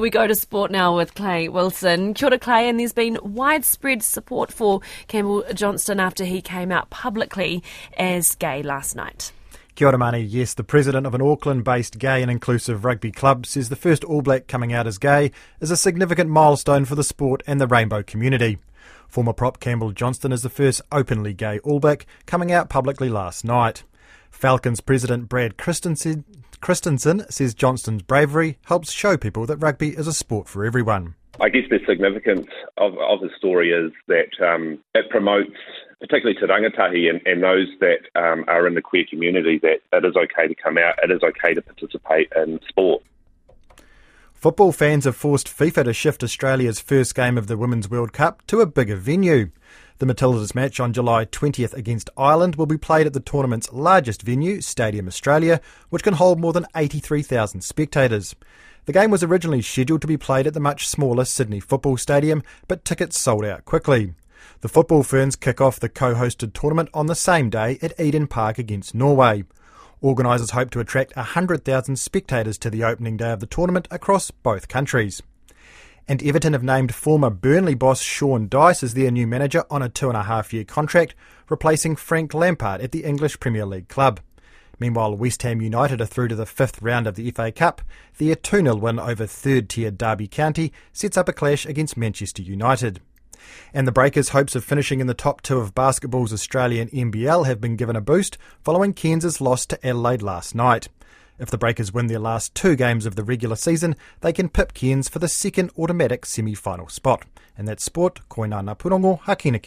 We go to sport now with Clay Wilson. Kia ora, Clay, and there's been widespread support for Campbell Johnstone after he came out publicly as gay last night. Kia ora, Mani. Yes, the president of an Auckland based gay and inclusive rugby club says the first All Black coming out as gay is a significant milestone for the sport and the rainbow community. Former prop Campbell Johnstone is the first openly gay All Black coming out publicly last night. Falcons president Brad Christensen, Christensen says Johnstone's bravery helps show people that rugby is a sport for everyone. I guess the significance of, of story is that um, it promotes, particularly to rangatahi and, and those that um, are in the queer community, that it is okay to come out, it is okay to participate in sport. Football fans have forced FIFA to shift Australia's first game of the Women's World Cup to a bigger venue. The Matildas match on July 20th against Ireland will be played at the tournament's largest venue, Stadium Australia, which can hold more than 83,000 spectators. The game was originally scheduled to be played at the much smaller Sydney Football Stadium, but tickets sold out quickly. The Football Ferns kick off the co hosted tournament on the same day at Eden Park against Norway. Organisers hope to attract 100,000 spectators to the opening day of the tournament across both countries. And Everton have named former Burnley boss Sean Dyche as their new manager on a two and a half year contract, replacing Frank Lampard at the English Premier League club. Meanwhile, West Ham United are through to the fifth round of the FA Cup. Their 2 0 win over third tier Derby County sets up a clash against Manchester United. And the Breakers' hopes of finishing in the top two of basketball's Australian NBL have been given a boost following Cairns' loss to Adelaide last night. If the Breakers win their last two games of the regular season, they can pip Cairns for the second automatic semi final spot. And that's sport, koina na purongo, hakina